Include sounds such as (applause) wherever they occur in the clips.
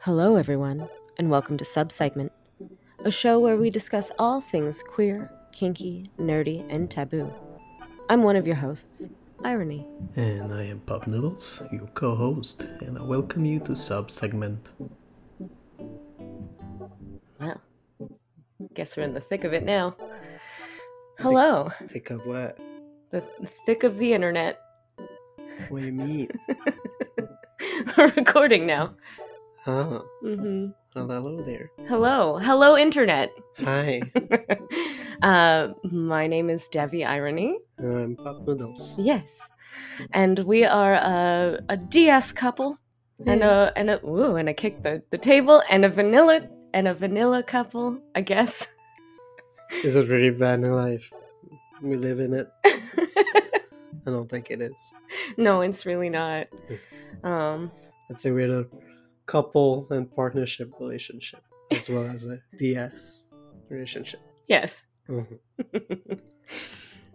Hello, everyone, and welcome to Subsegment, a show where we discuss all things queer, kinky, nerdy, and taboo. I'm one of your hosts, Irony. And I am Pop Noodles, your co host, and I welcome you to Subsegment. Well, guess we're in the thick of it now. Hello, Thick of what? the thick of the internet. What do you mean? (laughs) we're recording now. Oh, hmm well, hello there. Hello, hello, internet. Hi, (laughs) uh, my name is Devi Irony. I'm Pop Noodles. Yes, and we are a, a DS couple, and a and a ooh, and a kick the, the table, and a vanilla and a vanilla couple, I guess. (laughs) Is it really vanilla if we live in it? (laughs) I don't think it is. no, it's really not. Um, It's a real couple and partnership relationship, as well as a (laughs) DS relationship. yes. Mhm. (laughs)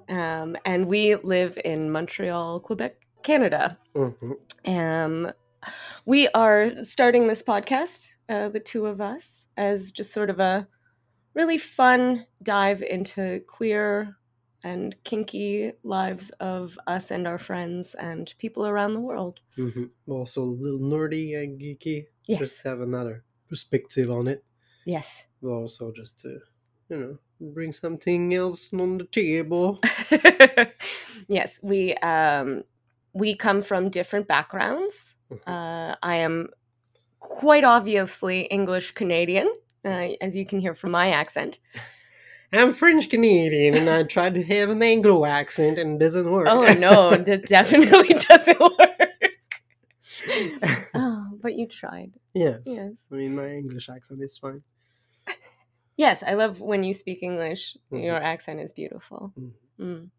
um, and we live in Montreal, Quebec, Canada. Mhm. Um, we are starting this podcast, uh, the two of us, as just sort of a really fun dive into queer and kinky lives of us and our friends and people around the world. Mhm. Also, a little nerdy and geeky. Yes. Just have another perspective on it. Yes. but also just to you know bring something else on the table (laughs) yes, we um, we come from different backgrounds. Mhm. Uh, I am quite obviously English Canadian, uh, as you can hear from my accent. I'm french canadian and i tried to have an anglo accent and it doesn't work Oh no, that (laughs) definitely doesn't work. (laughs) oh, but you tried. yes Yes. i mean my english accent is fine (laughs) Yes, I love when you speak English. Mhm. Your accent is beautiful. Mhm. Mm.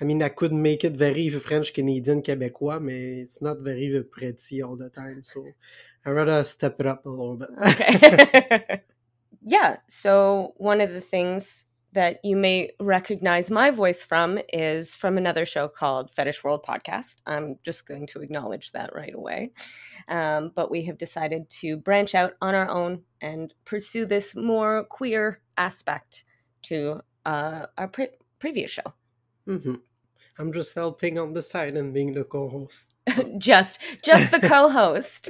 i mean i could make it very french canadian québécois but it's not very pretty all the time so i rather step it up a little bit Okay. Yeah. So one of the things that you may recognize my voice from is from another show called Fetish World Podcast. I'm just going to acknowledge that right away. Um, but we have decided to branch out on our own and pursue this more queer aspect to uh, our pre- previous show. hmm i'm just helping on the side and being the co-host (laughs) just, just the co-host.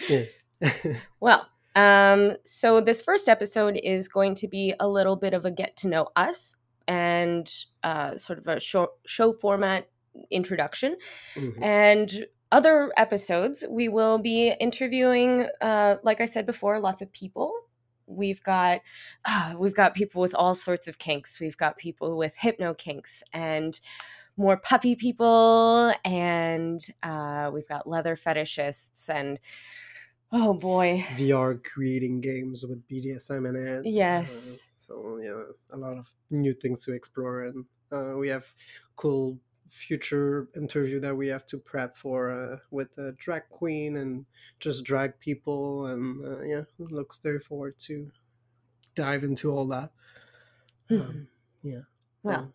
(laughs) yes (laughs) Well, um, so this first episode is going to be a little bit of a get to know us and uh, sort of a show, show format introduction. Mhm. And other episodes, we will be interviewing, uh, like I said before, lots of people. We've got uh, we've got people with all sorts of kinks. We've got people with hypno kinks and more puppy people, and uh, we've got leather fetishists and oh boy, VR creating games with BDSM in it. Yes. Uh, so yeah, a lot of new things to explore, and uh, we have cool future interview that we have to prep for uh, with a drag queen and just drag people, and uh, yeah, look very forward to dive into all that. Um, yeah. well,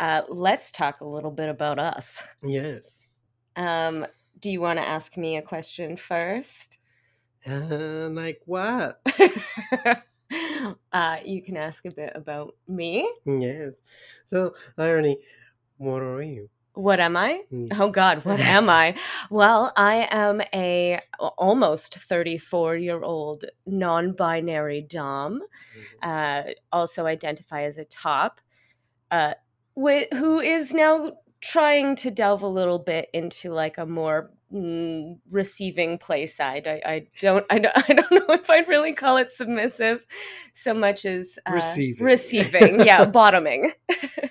uh, let's talk a little bit about us. yes. Um, do you want to ask me a question first? Uh, like what? (laughs) uh, you can ask a bit about me. Yes. So, irony. What are you? What am I? Mm. Oh God, what am I? Well, I am a almost 34 year old non binary Dom, uh, also identify as a top, uh, wi- who is now trying to delve a little bit into like a more mm, receiving play side. I, I don't, I don't, (laughs) I don't know if I'd really call it submissive so much as uh, Receiving. receiving, yeah, (laughs) bottoming.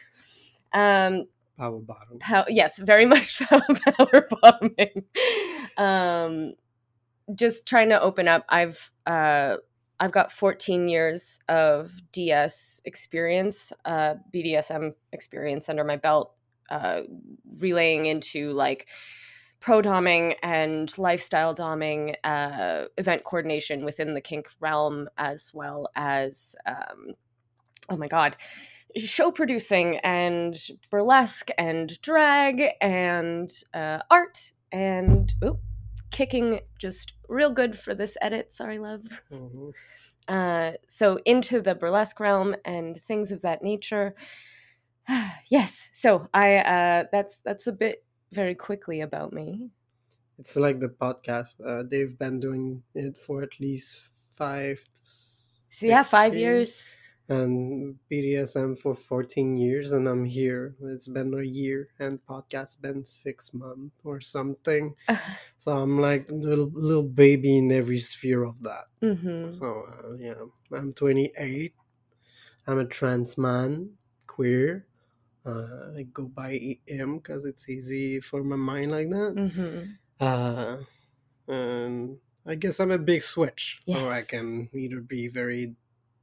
(laughs) um, Power bottom. Pow- yes, very much power, power bombing. Um, just trying to open up. I've uh, I've got 14 years of DS experience, uh, BDSM experience under my belt, uh, relaying into like pro doming and lifestyle doming, uh, event coordination within the kink realm, as well as um, oh my god, show producing and burlesque and drag and uh, art and oop, kicking just real good for this edit. Sorry, love. Mhm. Uh, so into the burlesque realm and things of that nature. (sighs) yes. So I uh, that's that's a bit very quickly about me. It's like the podcast. Uh, they've been doing it for at least five. To So yeah, five years. and BDSM for 14 years, and I'm here. It's been a year, and podcast been six months or something. (laughs) So I'm like a little, little baby in every sphere of that. hmm So uh, yeah, I'm 28. I'm a trans man, queer. Uh, I go by him because it's easy for my mind like that. hmm Uh, and I guess I'm a big switch, or I can either be very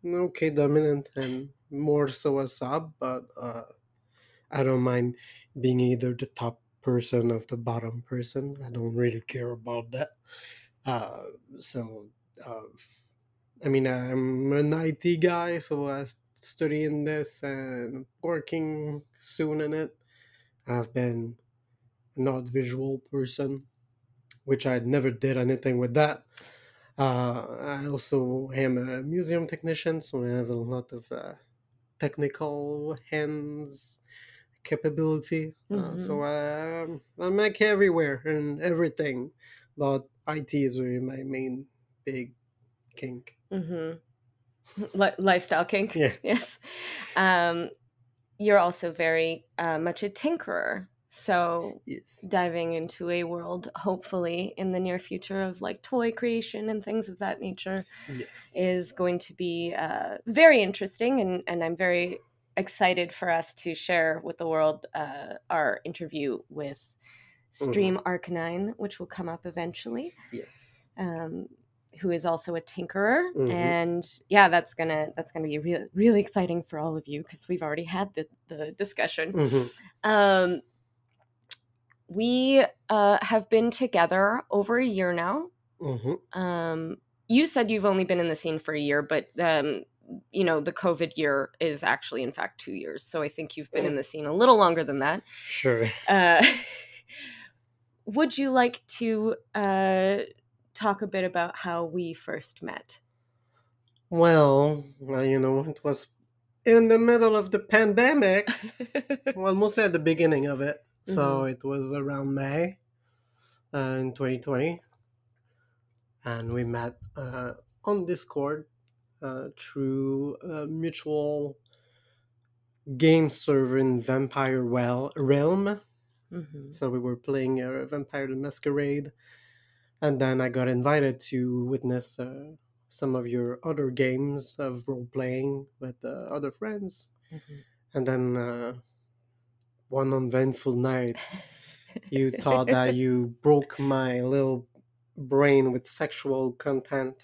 okay dominant and more so a sub, but uh, I don't mind being either the top person of the bottom person. I don't really care about that. Uh, so, uh, I mean, I'm an IT guy, so I studying this and working soon in it. I've been not visual person, which I never did anything with that. Uh, I also am a museum technician, so I have a lot of uh, technical hands capability. Uh, so I, I make everywhere and everything, but IT is really my main big kink. hmm (laughs) Li- lifestyle kink. Yeah. Yes. Um, you're also very uh, much a tinkerer. So Yes. diving into a world, hopefully in the near future, of like toy creation and things of that nature Yes. is going to be uh, very interesting, and and I'm very excited for us to share with the world uh, our interview with Stream Arcanine, which will come up eventually. Yes. Um, who is also a tinkerer, Mhm. and yeah, that's gonna that's gonna be really really exciting for all of you because we've already had the the discussion. Mhm. Um, we uh, have been together over a year now. Mhm. Um, you said you've only been in the scene for a year, but um, you know the COVID year is actually, in fact, two years. So I think you've been in the scene a little longer than that. Sure. Uh, (laughs) would you like to uh, talk a bit about how we first met? Well, well, you know, it was in the middle of the pandemic. (laughs) well, mostly at the beginning of it. So it was around May uh, in 2020. And we met uh, on Discord uh, through a mutual game server in Vampire well- Realm. Mhm. So we were playing uh, Vampire the Masquerade. And then I got invited to witness uh, some of your other games of role playing with uh, other friends. Mhm. And then uh, one uneventful night, (laughs) you thought that you broke my little brain with sexual content.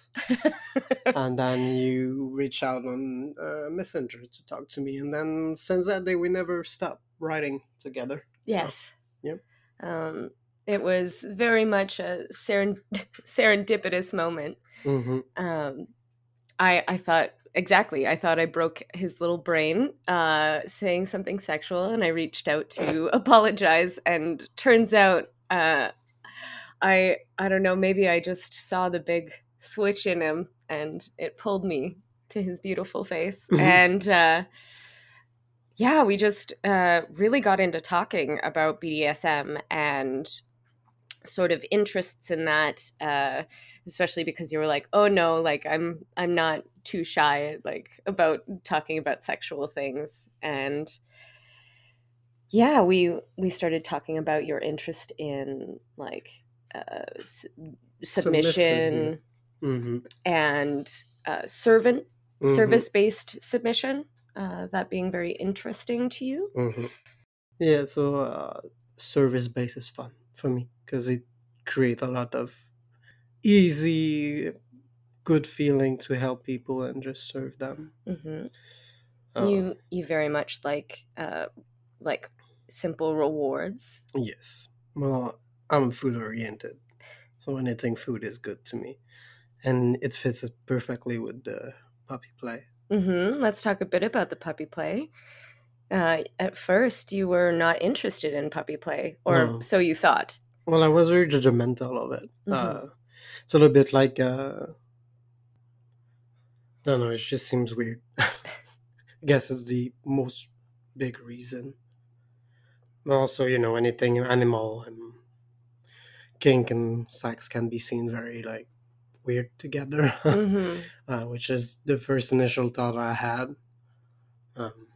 and then you reach out on uh, Messenger to talk to me. And then since that day, we never stopped writing together. yes. Yep. Um, it was very much a seren- (laughs) serendipitous moment. hmm um, I I thought exactly. I thought I broke his little brain uh, saying something sexual, and I reached out to (laughs) apologize. And turns out, uh, I I don't know. Maybe I just saw the big switch in him, and it pulled me to his beautiful face. Mhm. and uh, yeah, we just uh, really got into talking about BDSM and sort of interests in that. Uh, especially because you were like oh no like i'm i'm not too shy like about talking about sexual things. And yeah we we started talking about your interest in like uh, s- submission hmm and uh, servant Mhm. service based submission uh, that being very interesting to you. Hmm Yeah, so uh, service based is fun for me because it creates a lot of easy, good feeling to help people and just serve them. hmm Uh, you you very much like uh, like simple rewards Yes. Well, I'm food oriented, so anything food is good to me, and it fits perfectly with the puppy play. Mm-hmm. Let's talk a bit about the puppy play. Uh, at first, you were not interested in puppy play, or No. so you thought. well, I was very judgmental of it. Mhm. Uh, it's a little bit like uh, I don't know. It just seems weird. (laughs) I guess it's the most big reason. But also, you know, anything animal and kink and sex can be seen very like weird together, (laughs) Mhm. uh, which is the first initial thought I had. Um,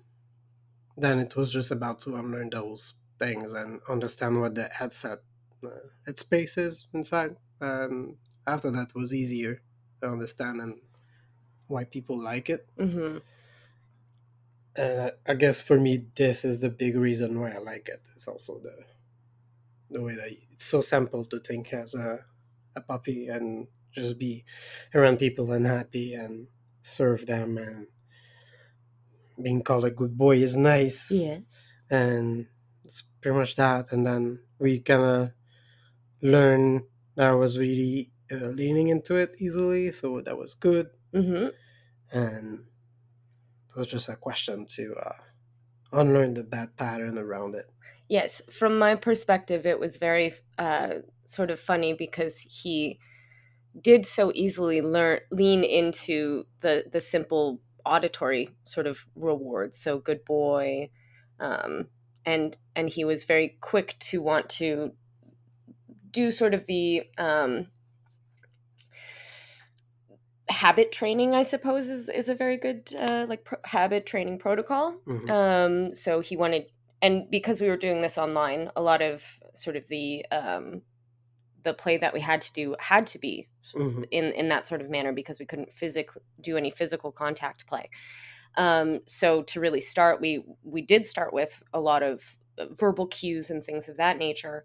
then it was just about to unlearn those things and understand what the headset uh, headspace is. In fact, um, after that was easier to understand and why people like it. Mhm. And I, I guess for me, this is the big reason why I like it. It's also the the way that it's so simple to think as a a puppy and just be around people and happy and serve them and being called a good boy is nice Yes. and it's pretty much that and then we kind of learn that i was really uh, leaning into it easily so that was good Mhm. and it was just a question to uh, unlearn the bad pattern around it Yes, from my perspective, it was very uh, sort of funny because he did so easily learn lean into the the simple auditory sort of rewards. So good boy, um, and and he was very quick to want to do sort of the um, habit training. I suppose is is a very good uh, like pro- habit training protocol. Mhm. Um, so he wanted, and because we were doing this online, a lot of sort of the um, the play that we had to do had to be Mhm. in in that sort of manner because we couldn't physically do any physical contact play. Um, so to really start, we we did start with a lot of uh, verbal cues and things of that nature,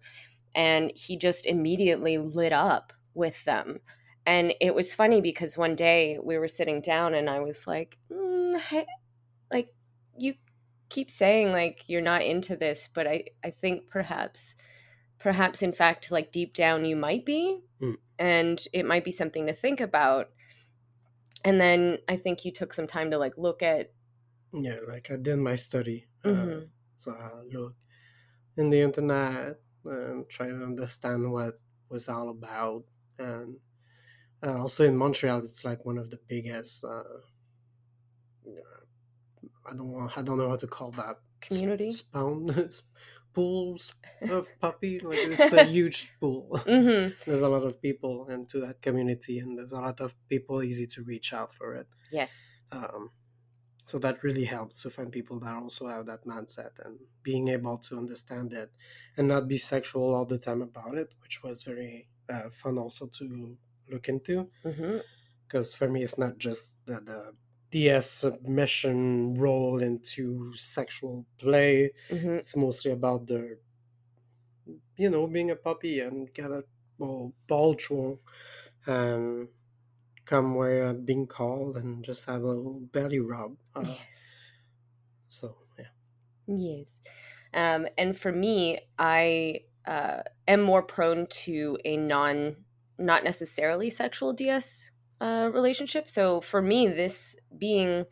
and he just immediately lit up with them. And it was funny because one day we were sitting down and I was like, mm, hey, like you keep saying like you're not into this, but I I think perhaps perhaps in fact like deep down you might be Mm. and it might be something to think about. And then I think you took some time to like look at yeah like i did my study uh, Mhm. so i look in the internet and try to understand what was all about and uh, also in montreal it's like one of the biggest uh, I don't want, I don't know how to call that community. spawn sp- (laughs) pools of (laughs) puppy like it's a huge pool. Hmm (laughs) there's a lot of people into that community and there's a lot of people easy to reach out for it. Yes. um, so that really helps to find people that also have that mindset and being able to understand it and not be sexual all the time about it which was very uh, fun also to look into. Because for me it's not just the, the DS submission role into sexual play. hmm It's mostly about the, you know, being a puppy and get a well, ball and come where I'm being called and just have a little belly rub. Uh, Yes. So, yeah. Yes. Um, and for me, I uh, am more prone to a non, not necessarily sexual DS uh, relationship. So for me, this being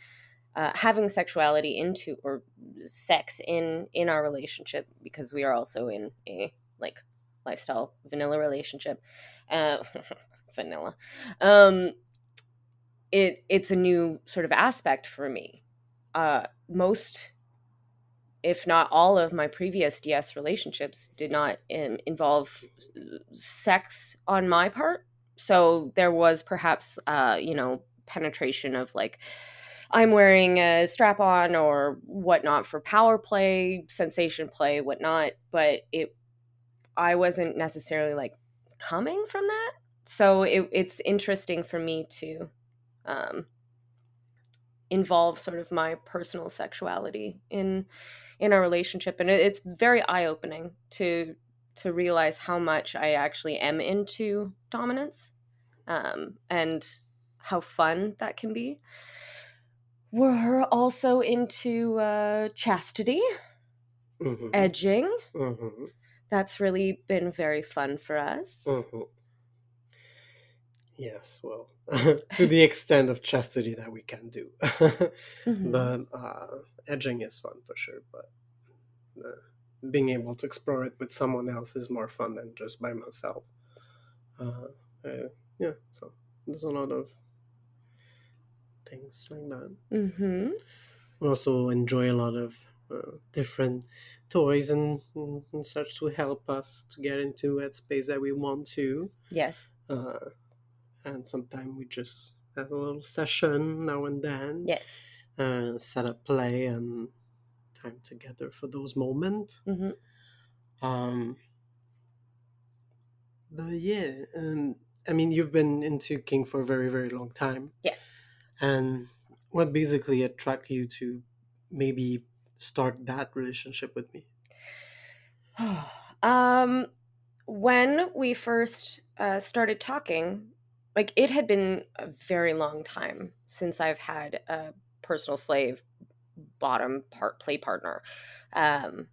uh, having sexuality into or sex in in our relationship because we are also in a like lifestyle vanilla relationship, uh, (laughs) vanilla. Um, it it's a new sort of aspect for me. Uh, most if not all of my previous DS relationships did not um, involve uh, sex on my part. So there was perhaps, uh, you know, penetration of like, I'm wearing a strap on or whatnot for power play, sensation play, whatnot. But it, I wasn't necessarily like coming from that. So it, it's interesting for me to um, involve sort of my personal sexuality in in our relationship and it- it's very eye-opening to to realize how much i actually am into dominance um, and how fun that can be we're also into uh, chastity hmm edging hmm that's really been very fun for us hmm Yes, well, (laughs) to the extent of chastity that we can do. (laughs) Mhm. But uh, edging is fun for sure. But the being able to explore it with someone else is more fun than just by myself. Uh, uh, yeah, so there's a lot of things like that. Mm-hmm. We also enjoy a lot of uh, different toys and, and such to help us to get into that space that we want to. Yes. Uh, and sometimes we just have a little session now and then. Yes. Uh, set up play and time together for those moments. Mm-hmm. Um, but yeah, um, I mean, you've been into King for a very, very long time. Yes. And what basically attracted you to maybe start that relationship with me? (sighs) um, when we first uh, started talking, like it had been a very long time since I've had a personal slave bottom part play partner. Um,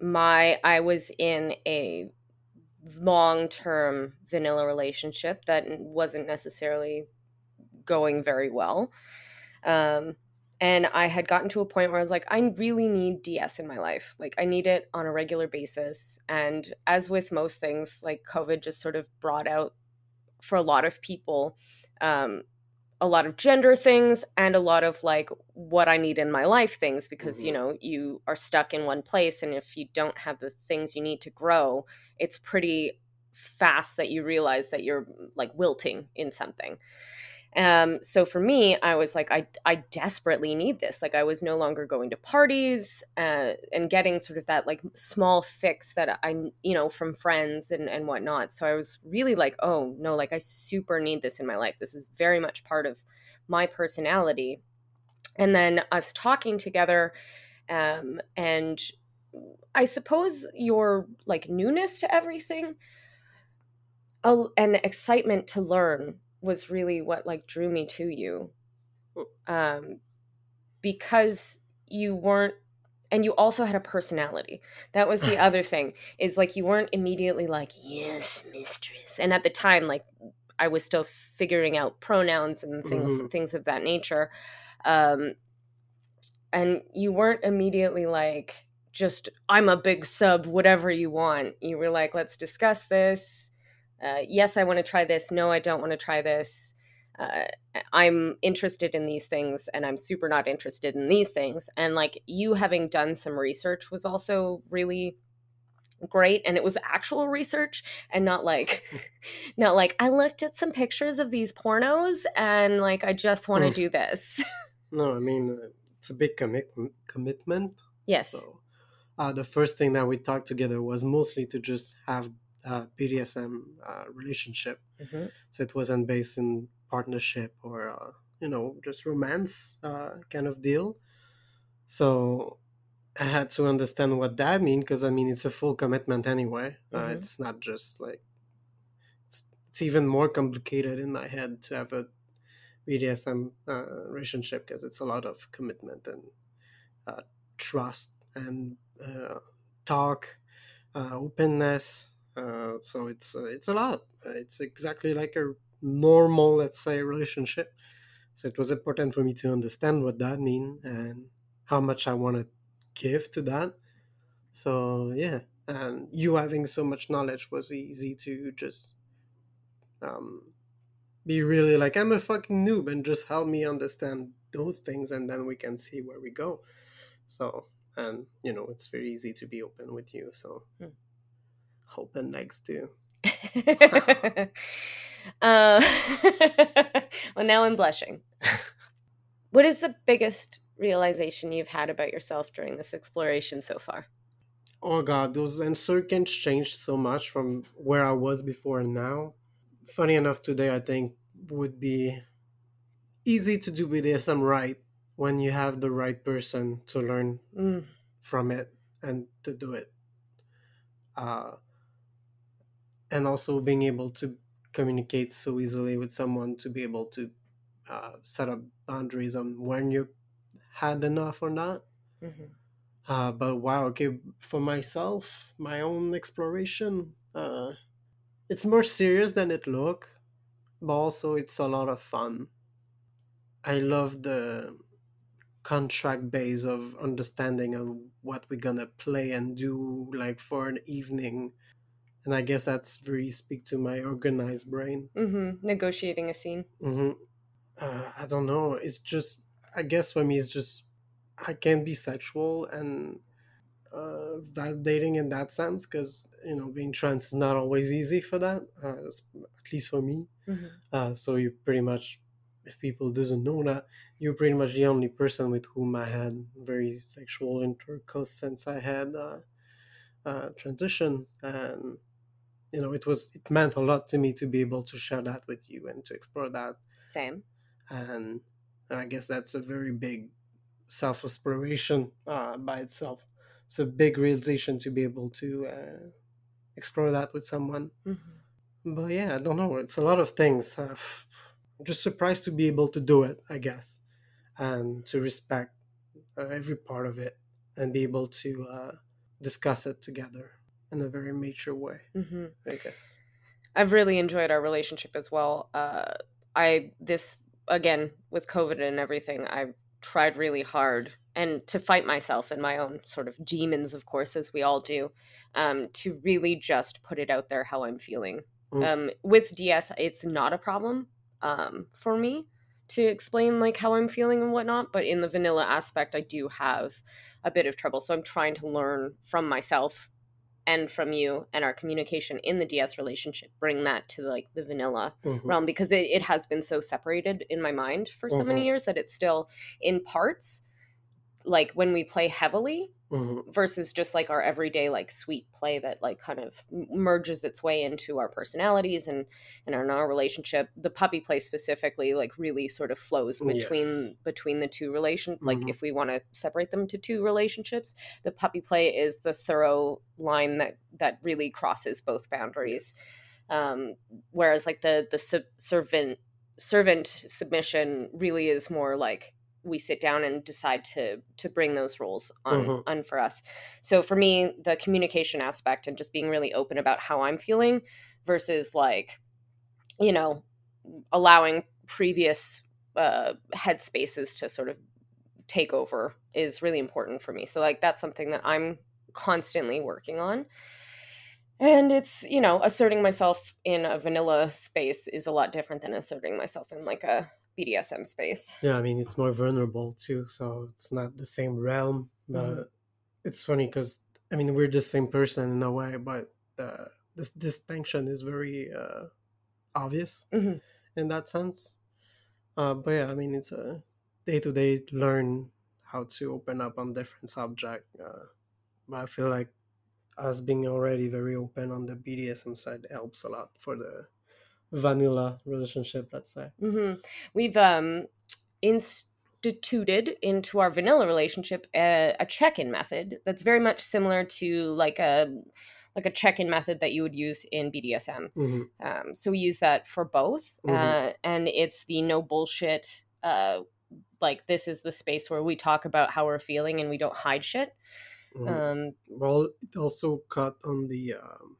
my I was in a long term vanilla relationship that wasn't necessarily going very well. Um, and I had gotten to a point where I was like, I really need DS in my life. Like, I need it on a regular basis. And as with most things, like COVID just sort of brought out for a lot of people um, a lot of gender things and a lot of like what I need in my life things because, mm-hmm. you know, you are stuck in one place. And if you don't have the things you need to grow, it's pretty fast that you realize that you're like wilting in something. Um, so for me, I was like, I, I desperately need this. Like I was no longer going to parties uh, and getting sort of that like small fix that I, you know, from friends and, and whatnot. So I was really like, oh no, like I super need this in my life. This is very much part of my personality. And then us talking together um, and I suppose your like newness to everything and excitement to learn was really what like drew me to you. Um because you weren't and you also had a personality. That was the (sighs) other thing is like you weren't immediately like yes mistress. And at the time like i was still figuring out pronouns and things mm-hmm. things of that nature. Um and you weren't immediately like just i'm a big sub whatever you want. You were like let's discuss this uh, yes, I want to try this. No, I don't want to try this. Uh, I'm interested in these things and I'm super not interested in these things. And like you having done some research was also really great and it was actual research and not like (laughs) (laughs) not like I looked at some pictures of these pornos and like I just want to do this. (laughs) no, I mean uh, it's a big commit- commitment. Yes. So uh, the first thing that we talked together was mostly to just have uh, BDSM uh, relationship. Mm-hmm. So it wasn't based in partnership or uh, you know just romance uh, kind of deal. So I had to understand what that means because I mean it's a full commitment anyway. Uh, mm-hmm. it's not just like it's, it's even more complicated in my head to have a BDSM uh, relationship because it's a lot of commitment and trust and talk, openness, uh, so it's uh, it's a lot. It's exactly like a normal, let's say, relationship. So it was important for me to understand what that means and how much I want to give to that. So yeah, and you having so much knowledge was easy to just um, be really like I'm a fucking noob and just help me understand those things, and then we can see where we go. So and you know it's very easy to be open with you. So. Hmm hoping next to. (laughs) uh, (laughs) well, now I'm blushing. (laughs) what is the biggest realization you've had about yourself during this exploration so far? Oh god, those answers can change so much from where I was before and now. Funny enough, today I think would be easy to do with BDSM right when you have the right person to learn mm. from it and to do it. Uh, and also being able to communicate so easily with someone to be able to uh, set up boundaries on when you had enough or not. Mm-hmm. Uh, but wow, okay, for myself, my own exploration, uh, it's more serious than it look, but also it's a lot of fun. I love the contract base of understanding of what we're gonna play and do like for an evening and i guess that's very speak to my organized brain. Hmm Negotiating a scene. hmm uh, i don't know. It's just i guess for me it's just i can't be sexual and uh, validating in that sense because you know being trans is not always easy for that uh, at least for me. Hmm uh, so you pretty much if people doesn't know that you're pretty much the only person with whom i had very sexual intercourse since i had uh, uh, transition. And you know it was it meant a lot to me to be able to share that with you and to explore that. Same. and i guess that's a very big self-exploration uh, by itself. It's a big realization to be able to uh, explore that with someone. Hmm but yeah i don't know it's a lot of things. Uh, i'm just surprised to be able to do it i guess and to respect uh, every part of it and be able to uh, discuss it together in a very mature way hmm i guess I've really enjoyed our relationship as well. Uh, I this again with COVID and everything. I've tried really hard and to fight myself and my own sort of demons, of course, as we all do, um, to really just put it out there how I'm feeling. Mm. Um, with DS, it's not a problem um, for me to explain like how I'm feeling and whatnot. But in the vanilla aspect, I do have a bit of trouble. So I'm trying to learn from myself and from you and our communication in the DS relationship, bring that to like the vanilla Mhm. realm because it, it has been so separated in my mind for so many Mhm. years that it's still in parts like when we play heavily Mhm. versus just like our everyday like sweet play that like kind of merges its way into our personalities and and in our relationship the puppy play specifically like really sort of flows between Yes. between the two relation like Mhm. if we want to separate them to two relationships the puppy play is the thorough line that that really crosses both boundaries um whereas like the the sub- servant servant submission really is more like we sit down and decide to to bring those roles on Mhm. on for us. So for me the communication aspect and just being really open about how i'm feeling versus like you know allowing previous uh headspaces to sort of take over is really important for me. So like that's something that i'm constantly working on. And it's you know asserting myself in a vanilla space is a lot different than asserting myself in like a bdsm space Yeah, I mean it's more vulnerable too, so it's not the same realm. But Mhm. it's funny because I mean we're the same person in a way, but the this distinction is very uh, obvious Mhm. in that sense. Uh, but yeah, I mean it's a day to day learn how to open up on different subject. Uh, but I feel like us being already very open on the BDSM side helps a lot for the vanilla relationship. Let's say. hmm We've um, instituted into our vanilla relationship a, a check-in method that's very much similar to like a like a check-in method that you would use in BDSM. hmm Um, so we use that for both, Mhm. uh, and it's the no bullshit. Uh, like this is the space where we talk about how we're feeling and we don't hide shit. Mhm. Um, Well, it also cut on the um,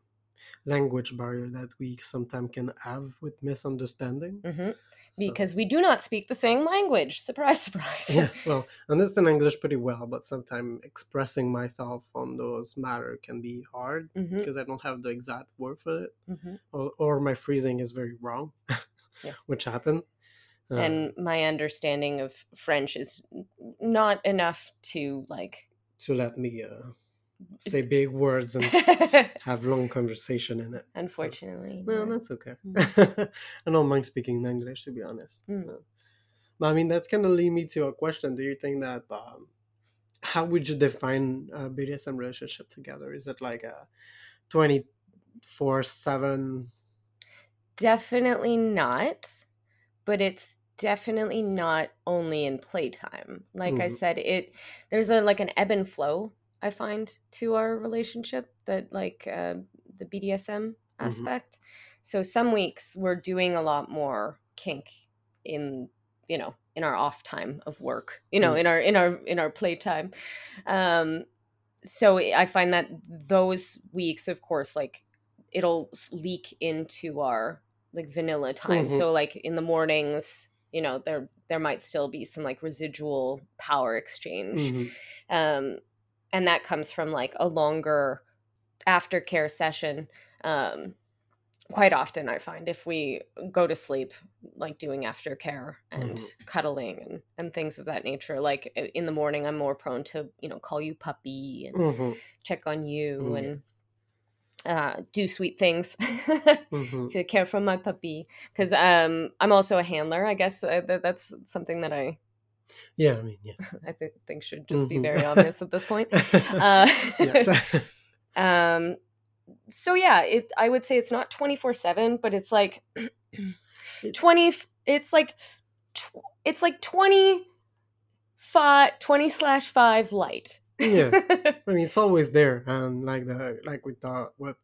language barrier that we sometimes can have with misunderstanding. mhm. So, Because we do not speak the same language. (laughs) Surprise, surprise. yeah, well, I understand English pretty well, but sometimes expressing myself on those matter can be hard hmm because I don't have the exact word for it, hmm or, or my phrasing is very wrong, (laughs) Yeah. which happened. Uh, and my understanding of French is not enough to like. to let me uh, say big words and (laughs) have long conversation in it. So. Unfortunately, Well, no. that's okay. Mm. (laughs) I don't mind speaking in English, to be honest. Mm. No. But I mean, that's kind of lead me to a question. Do you think that, um, how would you define a BDSM relationship together? Is it like a 24 7? definitely not. But it's definitely not only in playtime. Like I Mhm. said, it there's a like an ebb and flow I find to our relationship that like uh, the BDSM aspect. So some weeks we're doing a lot more kink in you know in our off time of work you know in our in our in our playtime um so i find that those weeks of course like it'll leak into our like vanilla time Mhm. so like in the mornings you know there there might still be some like residual power exchange Mhm. um, and that comes from like a longer aftercare session um, quite often i find if we go to sleep like doing aftercare and Mhm. cuddling and, and things of that nature like in the morning i'm more prone to you know call you puppy and Mhm. check on you and uh, do sweet things (laughs) Mhm. to care for my puppy because um, i'm also a handler i guess uh, that, that's something that i Yeah, I mean, yeah. (laughs) i th- think should just be Mhm. very obvious at this point (laughs) uh, (laughs) um so yeah it i would say it's not 24 7 but it's like (clears throat) 20 it's like tw- it's like 20 five, 20 slash 5 light yeah. I mean, it's always there, and like the like we thought, what,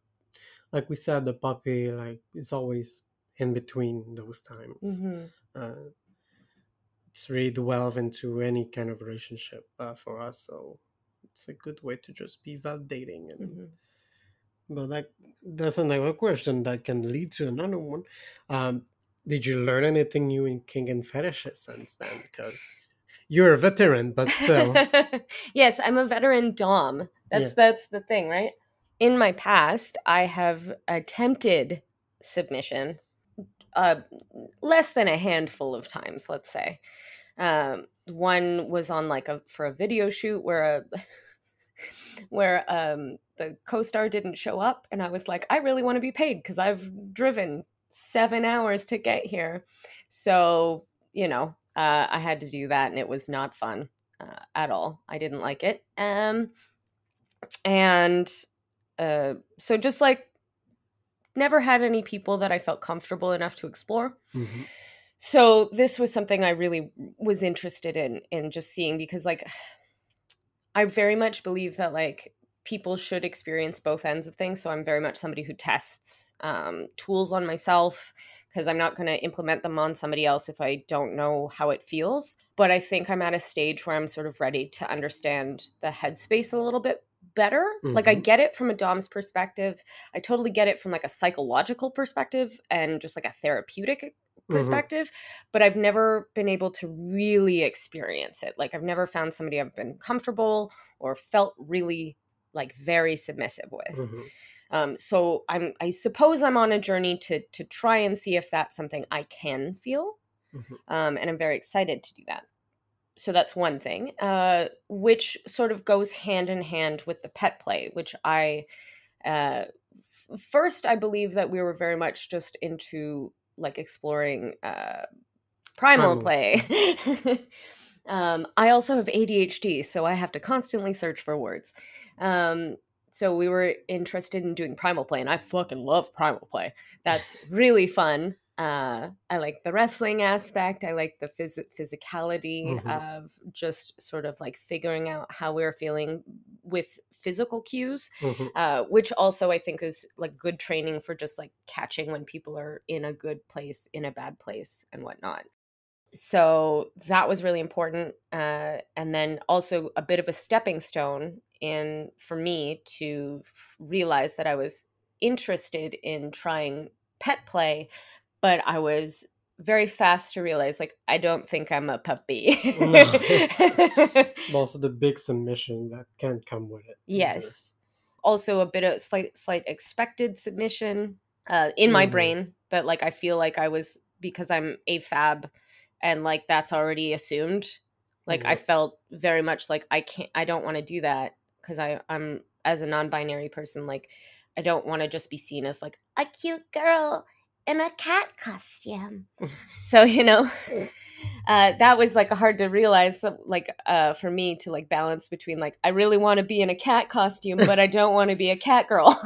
like we said, the puppy, like it's always in between those times. Mhm. Uh, it's really delve into any kind of relationship uh, for us, so it's a good way to just be validating. And Mhm. but that that's another question that can lead to another one. Um, did you learn anything new in king and fetishes since then? Because you're a veteran, but still. (laughs) yes, I'm a veteran dom. That's Yeah. that's the thing, right? In my past, I have attempted submission uh less than a handful of times, let's say. Um one was on like a for a video shoot where a (laughs) where um the co-star didn't show up and I was like, I really want to be paid because I've driven 7 hours to get here. So, you know, uh, I had to do that, and it was not fun uh, at all. I didn't like it. Um, and uh, so just like never had any people that I felt comfortable enough to explore. Mhm. So this was something I really was interested in in just seeing because like (sighs) I very much believe that like people should experience both ends of things. So I'm very much somebody who tests um, tools on myself because I'm not going to implement them on somebody else if I don't know how it feels. But I think I'm at a stage where I'm sort of ready to understand the headspace a little bit better. Like I Mhm. get it from a dom's perspective. I totally get it from like a psychological perspective and just like a therapeutic Mhm. perspective, but I've never been able to really experience it. Like I've never found somebody I've been comfortable or felt really like very submissive with. Mhm. Um, so I'm I suppose I'm on a journey to to try and see if that's something I can feel. Mhm. Um, and I'm very excited to do that. So that's one thing, uh, which sort of goes hand in hand with the pet play, which I uh, f- first I believe that we were very much just into like exploring uh, primal Primal. play. (laughs) um, I also have ADHD, so I have to constantly search for words. Um, so we were interested in doing primal play, and I fucking love primal play. That's (laughs) really fun. Uh, I like the wrestling aspect. I like the phys- physicality Mhm. of just sort of like figuring out how we're feeling with physical cues Mhm. uh, which also I think is like good training for just like catching when people are in a good place, in a bad place, and whatnot. So that was really important, uh, and then also a bit of a stepping stone in for me to f- realize that I was interested in trying pet play, but I was very fast to realize like I don't think I'm a puppy. But (laughs) also the big submission that can't come with it. either. Yes. Also a bit of slight slight expected submission uh in my Mhm. brain that like I feel like I was because I'm AFAB and like that's already assumed. Like I felt very much like I can't I don't want to do that because I I'm as a non-binary person like I don't want to just be seen as like a cute girl in a cat costume. (laughs) so, you know, uh, that was like hard to realize that, like uh, for me to like balance between like I really want to be in a cat costume, but I don't want to be a cat girl. (laughs)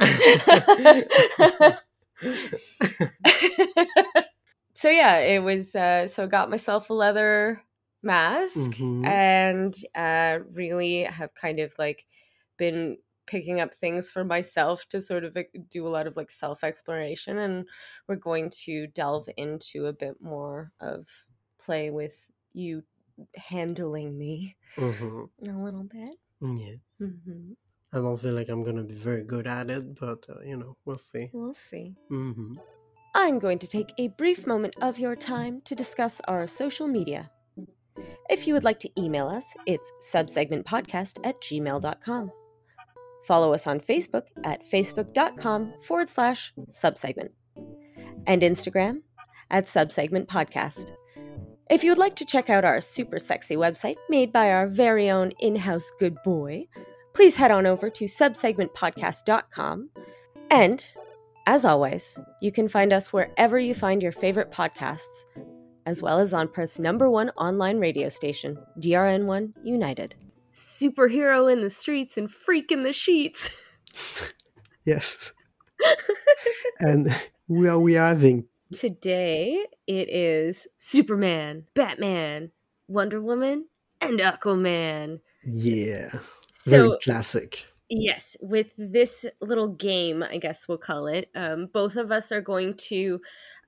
so yeah, it was. Uh, so I got myself a leather mask Mhm. and uh, really have kind of like been picking up things for myself to sort of do a lot of like self exploration and we're going to delve into a bit more of play with you handling me Mhm. (laughs) a little bit Yeah. hmm I don't feel like I'm gonna be very good at it, but uh, you know, we'll see. we'll see hmm I'm going to take a brief moment of your time to discuss our social media. If you would like to email us, it's subsegmentpodcast at gmail.com. Follow us on Facebook at facebook.com forward slash subsegment and Instagram at subsegment podcast. If you would like to check out our super sexy website made by our very own in house good boy, please head on over to subsegmentpodcast.com. And, as always, you can find us wherever you find your favorite podcasts, as well as on Perth's number one online radio station, DRN1 United. Superhero in the streets and freak in the sheets. (laughs) Yes. and we are we are having Today it is Superman, Batman, Wonder Woman, and Aquaman. yeah very So, classic. yes, with this little game, I guess we'll call it, um, both of us are going to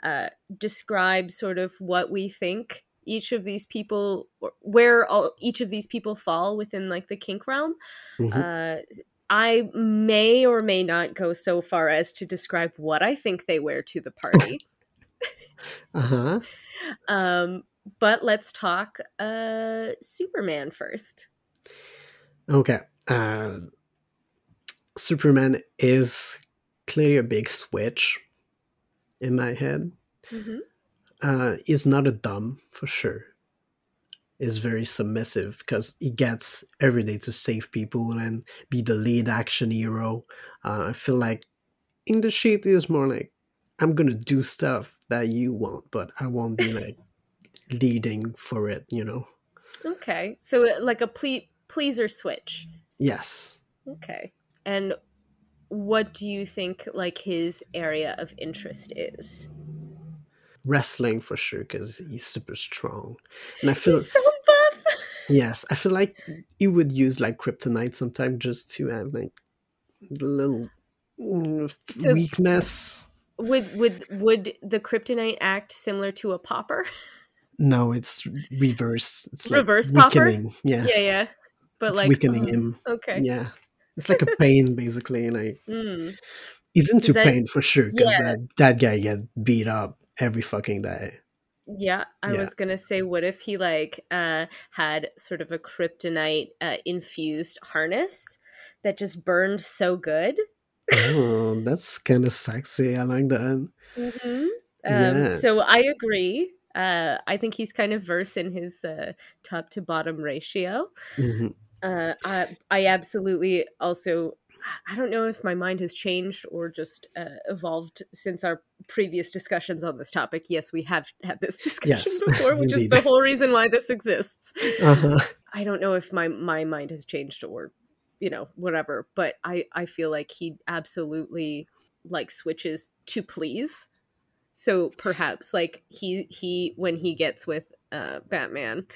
uh, describe sort of what we think each of these people, where all, each of these people fall within like the kink realm. Mhm. Uh, I may or may not go so far as to describe what I think they wear to the party. (laughs) uh-huh. um, but let's talk uh, Superman first. Okay. Uh, Superman is clearly a big switch in my head. hmm Uh, he's not a dom for sure. Is very submissive because he gets every day to save people and be the lead action hero. Uh, I feel like in the sheet is more like I'm gonna do stuff that you want, but I won't be like leading for it. You know? Okay, so uh, like a ple- pleaser switch. Yes. Okay, and what do you think like his area of interest is? Wrestling for sure because he's super strong, and I feel He's so buff. Yes, I feel like he would use like kryptonite sometimes just to have like the little mm, So- weakness. would would would the kryptonite act similar to a popper? No, it's reverse. It's like Reverse popper? Yeah, yeah, yeah. But it's like weakening um, him. Okay. Yeah, it's like a pain basically. Like Mm. he's into that- pain for sure because Yeah. that that guy gets beat up every fucking day. Yeah, I Yeah. was gonna say, what if he like uh, had sort of a kryptonite uh, infused harness that just burned so good? oh, that's kind of sexy. I like that. Mm-hmm. Um, Yeah. So I agree. Uh, I think he's kind of verse in his uh, top to bottom ratio. Mhm. Uh, I, I absolutely also. I don't know if my mind has changed or just uh, evolved since our previous discussions on this topic. Yes, we have had this (laughs) discussion Yes, (laughs) before, which is the whole reason why this exists. Uh-huh. I don't know if my my mind has changed or you know whatever, but I I feel like he absolutely like switches to please. So perhaps like he he when he gets with uh Batman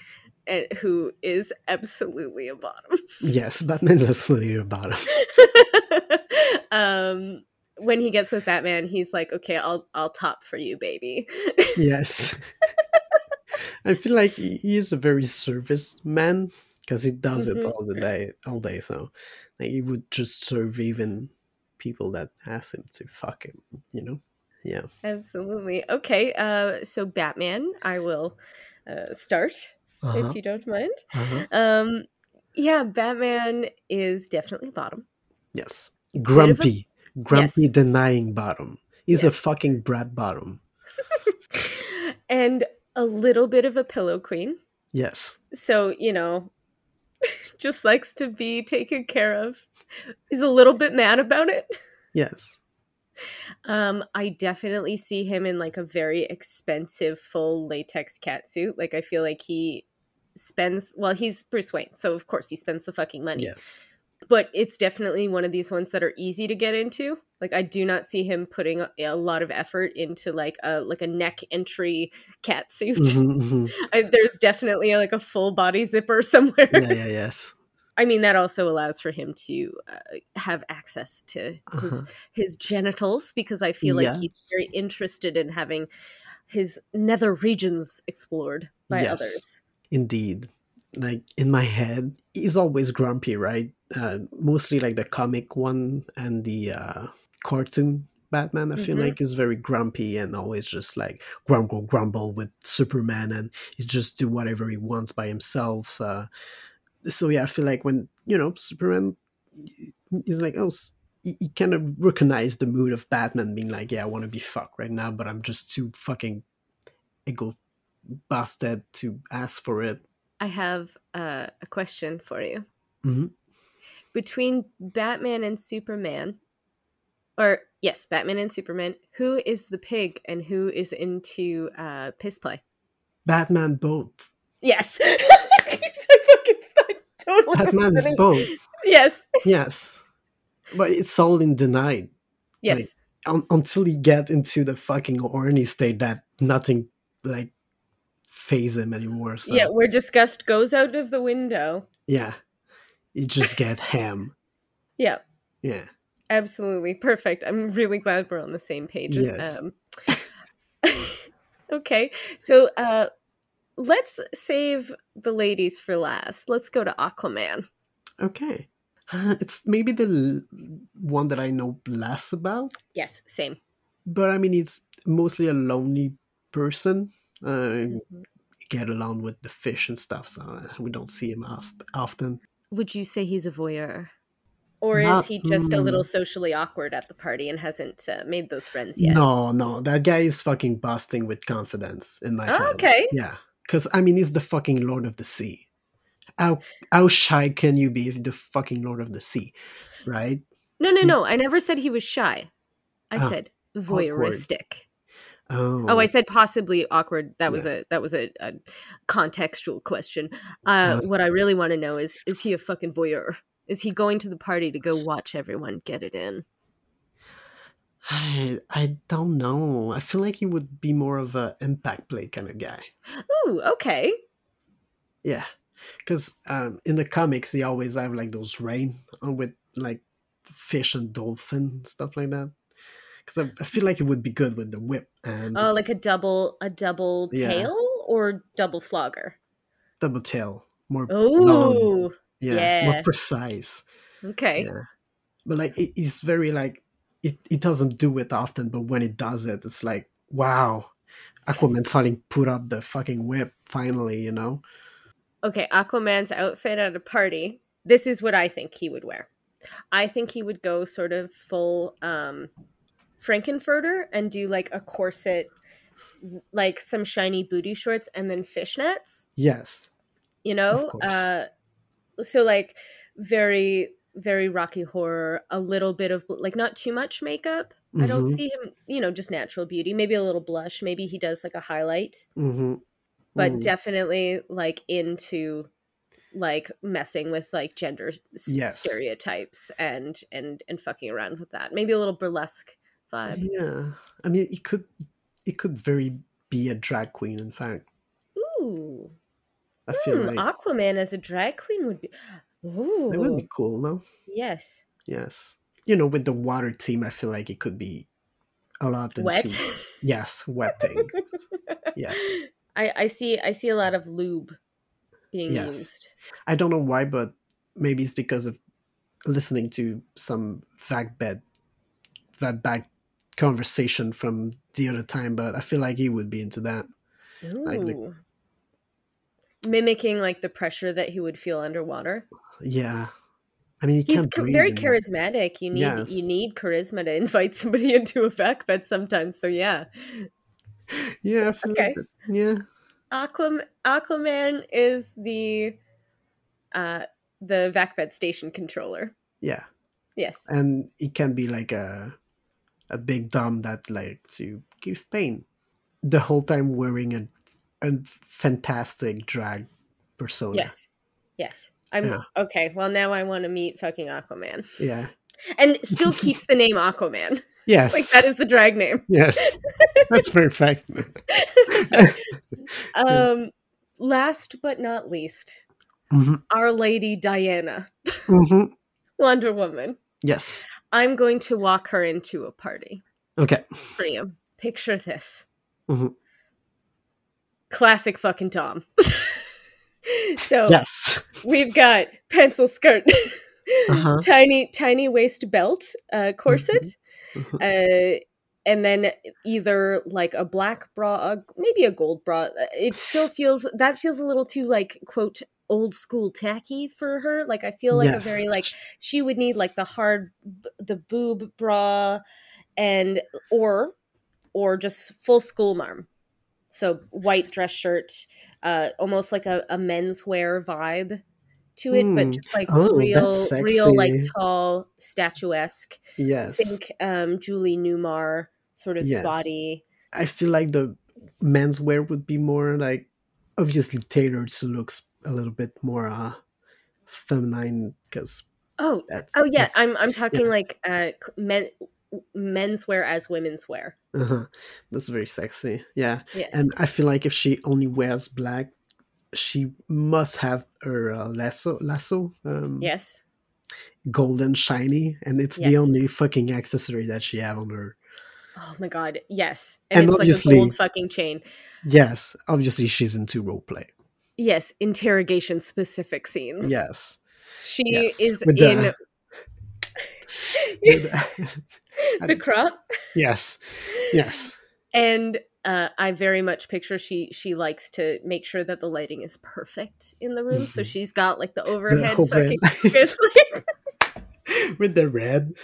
who is absolutely a bottom. (laughs) Yes, Batman's absolutely a bottom. (laughs) um when he gets with Batman, he's like, "Okay, I'll I'll top for you, baby." (laughs) Yes. I feel like he is a very service man because he does it Mhm. all the day, all day. So, like, he would just serve even people that ask him to fuck him. You know? Yeah. Absolutely. Okay, uh so Batman, I will uh start Uh-huh. if you don't mind. uh-huh. Um, yeah, Batman is definitely bottom. Yes. of a- Grumpy. Grumpy Yes. denying bottom. He's a fucking brat bottom. (laughs) and a little bit of a pillow queen. Yes. So, you know, (laughs) just likes to be taken care of. Is a little bit mad about it. Yes. (laughs) Um, I definitely see him in like a very expensive full latex cat suit. Like I feel like he spends well, he's Bruce Wayne, so of course he spends the fucking money. Yes. but it's definitely one of these ones that are easy to get into. Like I do not see him putting a, a lot of effort into like a like a neck entry cat suit. Mhm, (laughs) mhm. I, there's definitely like a full body zipper (laughs) somewhere. Yeah, yeah, yes. I mean that also allows for him to uh, have access to his Uh-huh. his genitals because I feel like he's very interested in having his nether regions explored by Yes. others. Indeed. Like in my head, he's always grumpy, right? Uh, mostly like the comic one and the uh, cartoon Batman. I feel Mhm. like is very grumpy and always just like grumble, grumble with Superman, and he just do whatever he wants by himself. Uh, so yeah, I feel like when you know Superman, he's like, oh, he, he kind of recognize the mood of Batman, being like, yeah, I want to be fucked right now, but I'm just too fucking ego busted to ask for it. I have uh, a question for you. Mhm. Between Batman and Superman, or yes, Batman and Superman, who is the pig and who is into uh, piss play? Batman both. Yes. (laughs) I fucking I totally Batman is both. Yes. Yes, but it's all in denied. Yes. un- until you get into the fucking horny state that nothing like phase him anymore. So Yeah, where disgust goes out of the window. yeah, you just get ham. (laughs) Yeah. Yeah, Absolutely perfect. I'm really glad we're on the same page. Yes. Um, (laughs) okay, so uh, let's save the ladies for last. Let's go to Aquaman. okay. Uh, (sighs) it's maybe the l- one that I know less about, Yes, same. but I mean, it's mostly a lonely person. Uh, Mm-hmm. Get along with the fish and stuff, so uh, we don't see him oft- often. Would you say he's a voyeur? Or is he just a little mm. socially awkward at the party and hasn't uh, made those friends yet? No, no, that guy is fucking busting with confidence in my Oh, head. okay. Yeah, because I mean, he's the fucking Lord of the Sea. How how shy can you be if the fucking Lord of the Sea, right? No, no, no. I never said he was shy. I Ah, said voyeuristic. Oh, Oh, I said possibly awkward. That was a that was a, a contextual question. Uh, Uh. what I really want to know is is he a fucking voyeur? Is he going to the party to go watch everyone get it in? I I don't know. I feel like he would be more of a impact play kind of guy. Ooh, okay. Yeah, because um, in the comics he always have like those rain with like fish and dolphin stuff like that. Because I, I feel like it would be good with the whip and Oh, like a double a double Yeah. tail or double flogger. double tail, more Oh, yeah, more precise. okay. Yeah, but like it, it's very like it. It doesn't do it often, but when it does it, it's like wow. Aquaman finally put up the fucking whip. Finally, you know. Okay, Aquaman's outfit at a party. This is what I think he would wear. I think he would go sort of full um Frank-N-Furter and do like a corset, like some shiny booty shorts and then fishnets, Yes. you know? Uh so like very very rocky horror, a little bit of like not too much makeup. I don't Mhm, see him, you know, just natural beauty, maybe a little blush, maybe he does like a highlight mhm, but mhm. definitely like into like messing with like gender Yes. stereotypes and and and fucking around with that maybe a little burlesque vibe yeah. I mean, it could it could very be a drag queen. In fact, ooh I feel hmm, like aquaman as a drag queen would be ooh that would be cool. No. yes Yes. You know, with the water team, I feel like it could be a lot into wet (laughs) yes, wetting. yes. (laughs) i i see i see a lot of lube being Yes. used I don't know why, but maybe it's because of listening to some vac bed, that back conversation from the other time. But I feel like he would be into that. Like the- ooh mimicking like the pressure that he would feel underwater Yeah, I mean, he He's very charismatic. You need Yes. you need charisma to (laughs) invite somebody (laughs) into a vac bed sometimes. So yeah, Yeah, Okay. like yeah, Aquam- Aquaman is the uh the vac bed station controller. yeah, Yes. and he can be like a a big dom that like to give pain the whole time wearing a a fantastic drag persona. Yes. Yes. I'm Yeah. okay. Well, now I want to meet fucking Aquaman, Yeah. and still keeps the name Aquaman. (laughs) Yes. like that is the drag name. Yes. That's perfect. (laughs) Um, last but not least, Mhm, Our Lady Diana, mhm. (laughs) Wonder Woman. Yes. I'm going to walk her into a party. Okay. Liam, picture this. Mhm. Classic fucking Tom. (laughs) so Yes. we've got pencil skirt, (laughs) Uh-huh. tiny tiny waist belt uh, corset, Mhm. uh, and then either like a black bra, uh, maybe a gold bra. It still (sighs) feels that feels a little too like quote old school tacky for her. Like I feel like a very like she would need like the hard b- the boob bra and or or just full school marm. So white dress shirt, uh, almost like a, a menswear vibe to it, but Hmm. just like Oh, real, real like tall, statuesque. Yes. Think um, Julie Newmar sort of Yes. body. I feel like the menswear would be more like obviously tailored to looks a little bit more uh feminine because Oh, that's oh yeah, that's- I'm I'm talking like uh, men menswear as women's wear. uh-huh. that's very sexy. Yeah. Yes. And I feel like if she only wears black, she must have her uh, lasso lasso um yes. golden shiny and it's Yes. the only fucking accessory that she have on her. Oh my god. Yes. And, And it's like a gold fucking chain. Yes, obviously she's into role play. Yes. Interrogation specific scenes. Yes. She Yes. is With in (laughs) the- (laughs) the crop. yes. Yes. and uh, I very much picture she she likes to make sure that the lighting is perfect in the room. So Mhm. she's got like the overhead, overhead fucking (laughs) focus light. With the red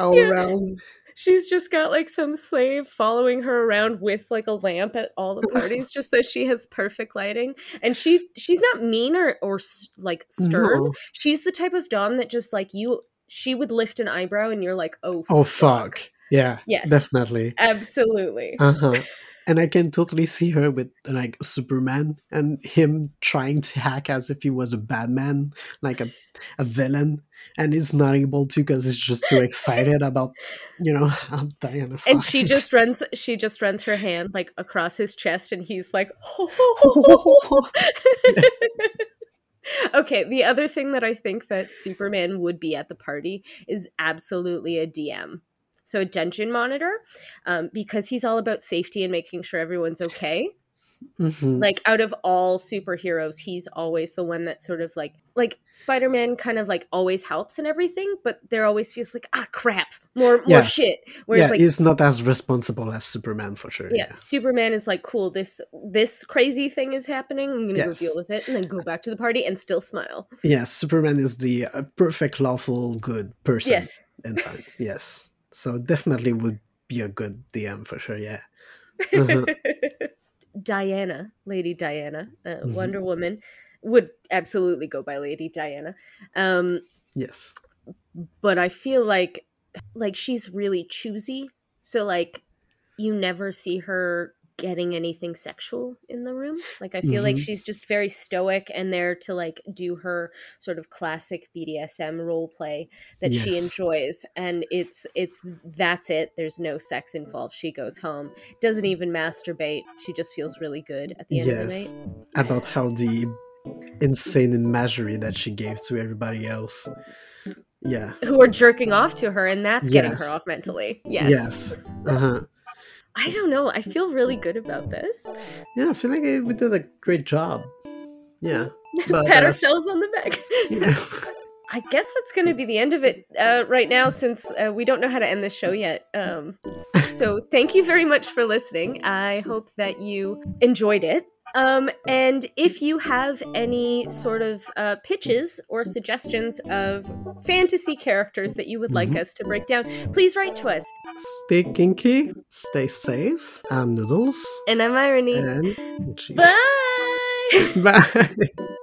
all Yeah. around. She's just got like some slave following her around with like a lamp at all the (laughs) parties, just so she has perfect lighting. And she she's not mean or or like stern. No. She's the type of dom that just like you. She would lift an eyebrow, and you're like, oh, Oh fuck. Yeah. Yes. Definitely. absolutely. Uh-huh. And I can totally see her with like Superman and him trying to hack as if he was a bad man, like a, a villain, and he's not able to because he's just too excited about, you know, (laughs) how Diana. and she just runs she just runs her hand like across his chest and he's like (laughs) (laughs) okay the other thing that i think that superman would be at the party is absolutely a dm so a dungeon monitor um, because he's all about safety and making sure everyone's okay Mhm. like out of all superheroes he's always the one that sort of like like spider-man kind of like always helps and everything but there always feels like ah crap more more Yes. shit whereas yeah, like he's not as responsible as Superman for sure. yeah, Superman is like, cool, this this crazy thing is happening. I'm gonna Yes. go deal with it, and then go back to the party and still smile. Yeah, Superman is the uh, perfect, lawful, good person. Yes, in time. Yes. So definitely would be a good DM for sure. Yeah. (laughs) Uh-huh. Diana, Lady Diana, uh, Mhm. Wonder Woman, would absolutely go by Lady Diana. Um, Yes. but I feel like like she's really choosy, so like you never see her getting anything sexual in the room. Like I feel like Mhm. she's just very stoic and there to like do her sort of classic BDSM role play that she enjoys and it's it's that's it. There's no sex involved. She goes home. Doesn't even masturbate. She just feels really good at the end of the Yes. night. About how the insane imagery that she gave to everybody else. Yeah. Who are jerking off to her and that's getting her off mentally. Yes. Yes. Uh huh. I don't know. I feel really good about this. Yeah, I feel like we did a great job. Yeah. (laughs) But, Pat uh, ourselves on the back. Yeah. (laughs) (laughs) I guess that's going to be the end of it uh, right now, since uh, we don't know how to end the show yet. Um, so, thank you very much for listening. I hope that you enjoyed it. Um, and if you have any sort of uh, pitches or suggestions of fantasy characters that you would like Mhm. us to break down, please write to us. Stay kinky, stay safe. I'm Noodles. And I'm Irony. And. Bye! (laughs) Bye. (laughs)